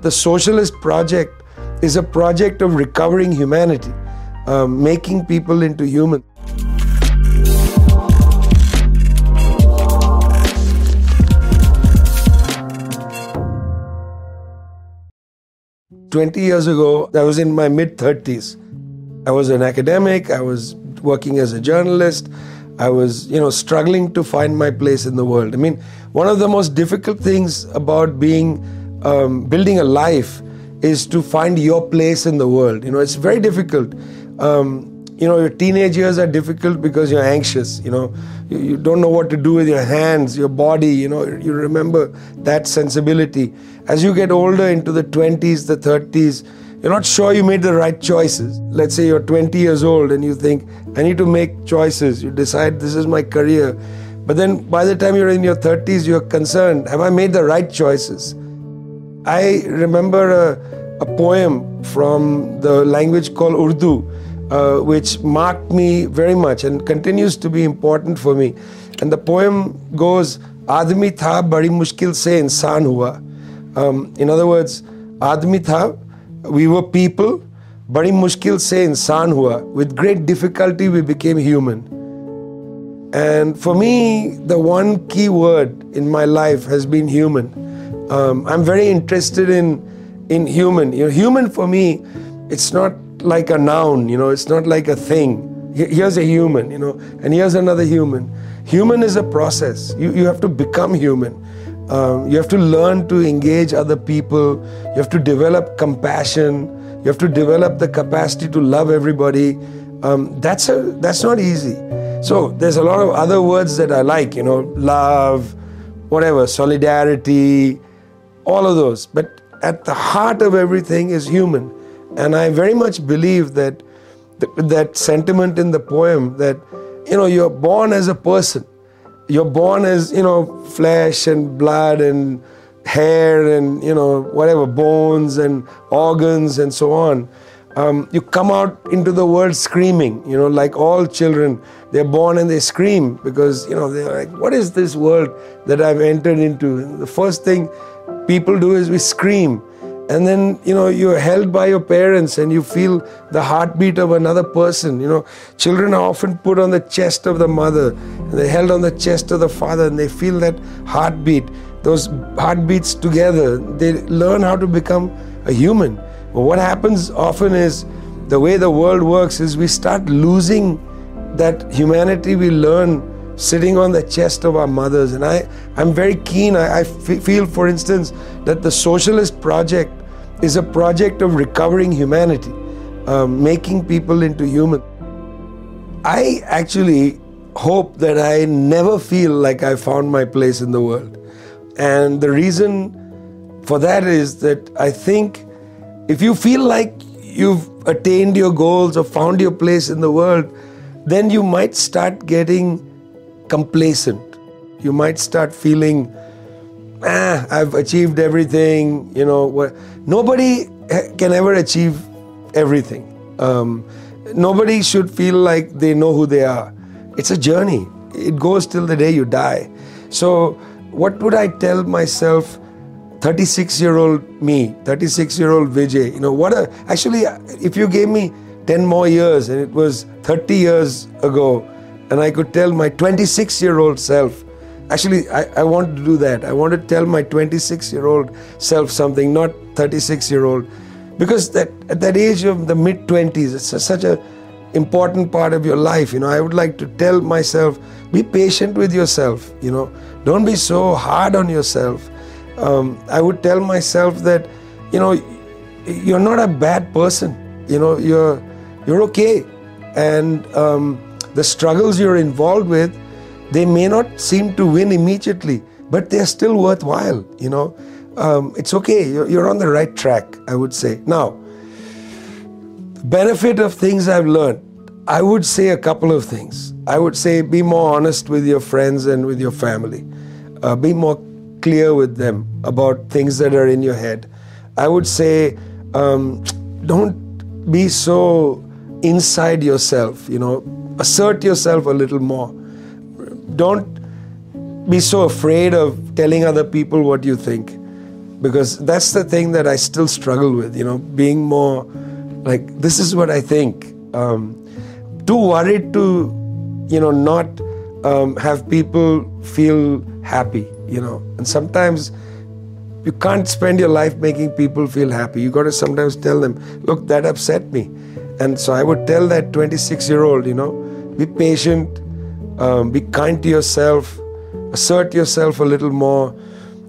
the socialist project is a project of recovering humanity, uh, making people into humans. Twenty years ago, I was in my mid thirties. I was an academic. I was working as a journalist. I was, you know, struggling to find my place in the world. I mean, one of the most difficult things about being um, building a life is to find your place in the world. You know, it's very difficult. Um, you know, your teenage years are difficult because you're anxious. You know, you, you don't know what to do with your hands, your body. You know, you remember that sensibility. As you get older into the 20s, the 30s, you're not sure you made the right choices. Let's say you're 20 years old and you think, I need to make choices. You decide this is my career. But then by the time you're in your 30s, you're concerned, have I made the right choices? I remember a, a poem from the language called Urdu, uh, which marked me very much and continues to be important for me. And the poem goes, Admi tha badi mushkil se insan hua. Um, in other words, Admi tha, we were people, badi mushkil se insan hua. With great difficulty, we became human. And for me, the one key word in my life has been human. Um, I'm very interested in in human. You know, human for me, it's not like a noun. You know, it's not like a thing. Here's a human. You know, and here's another human. Human is a process. You you have to become human. Um, you have to learn to engage other people. You have to develop compassion. You have to develop the capacity to love everybody. Um, that's a that's not easy. So there's a lot of other words that I like. You know, love, whatever, solidarity, all of those. But at the heart of everything is human, and I very much believe that that sentiment in the poem that you know you're born as a person. You're born as you know flesh and blood and hair and you know whatever bones and organs and so on um, you come out into the world screaming you know like all children they're born and they scream because you know they're like what is this world that i've entered into? The first thing people do is we scream. And then you know you're held by your parents and you feel the heartbeat of another person you know. Children are often put on the chest of the mother and they're held on the chest of the father and they feel that heartbeat. Those heartbeats together they learn how to become a human but what happens often is the way the world works is we start losing that humanity we learn sitting on the chest of our mothers. And I, I'm very keen. I, I feel, for instance, that the socialist project is a project of recovering humanity, uh, making people into human. I actually hope that I never feel like I found my place in the world. And the reason for that is that I think if you feel like you've attained your goals or found your place in the world, then you might start getting complacent. You might start feeling ah, I've achieved everything. You know, nobody can ever achieve everything. Um, nobody should feel like they know who they are. It's a journey. It goes till the day you die. So, what would I tell myself? 36 year old me, 36 year old Vijay, you know, what a, actually, if you gave me 10 more years and it was 30 years ago, and I could tell my 26 year old self, Actually, I, I want to do that. I want to tell my 26 year old self something, not 36 year old. Because that at that age of the mid 20s, it's a, such a important part of your life. You know, I would like to tell myself, be patient with yourself. You know, don't be so hard on yourself. Um, I would tell myself that, you know, you're not a bad person. You know, you're you're okay, and um, the struggles you're involved with they may not seem to win immediately, but they're still worthwhile. You know, um, it's okay. You're, you're on the right track, I would say. Now, benefit of things I've learned. I would say a couple of things. I would say be more honest with your friends and with your family. Uh, be more clear with them about things that are in your head. I would say um, don't be so inside yourself, you know, assert yourself a little more don't be so afraid of telling other people what you think. because that's the thing that I still struggle with, you know, being more like, this is what I think. Um, too worried to, you know, not um, have people feel happy, you know. And sometimes you can't spend your life making people feel happy. You got to sometimes tell them, look, that upset me. And so I would tell that 26 year old, you know, be patient, um, be kind to yourself, assert yourself a little more,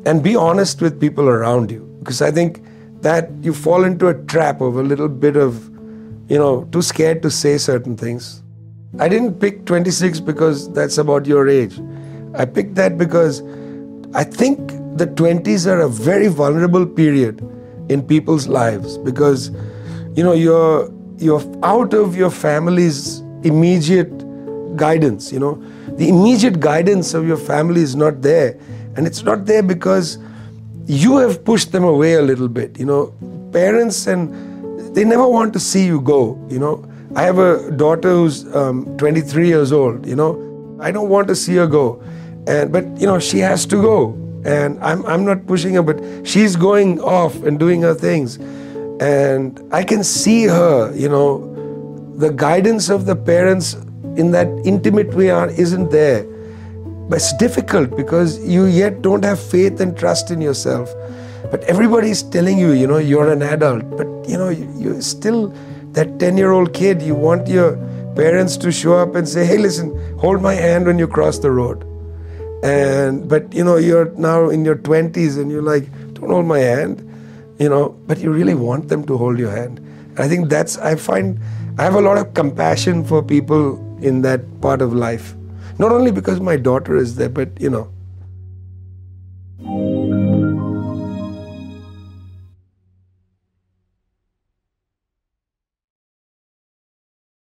and be honest with people around you. Because I think that you fall into a trap of a little bit of, you know, too scared to say certain things. I didn't pick 26 because that's about your age. I picked that because I think the 20s are a very vulnerable period in people's lives because you know you're you're out of your family's immediate guidance you know. The immediate guidance of your family is not there and it's not there because you have pushed them away a little bit you know. Parents and they never want to see you go you know i have a daughter who's um, 23 years old you know. I don't want to see her go. And but you know she has to go. And I'm, I'm not pushing her but she's going off and doing her things. And i can see her you know. The guidance of the parents in that intimate way isn't there. But it's difficult because you yet don't have faith and trust in yourself. But everybody's telling you you know you're an adult. But you know you, you're still that 10 year old kid you want your parents to show up and say hey listen hold my hand when you cross the road. And but you know you're now in your 20s and you're like don't hold my hand you know but you really want them to hold your hand. I think that's i find i have a lot of compassion for people in that part of life. Not only because my daughter is there but you know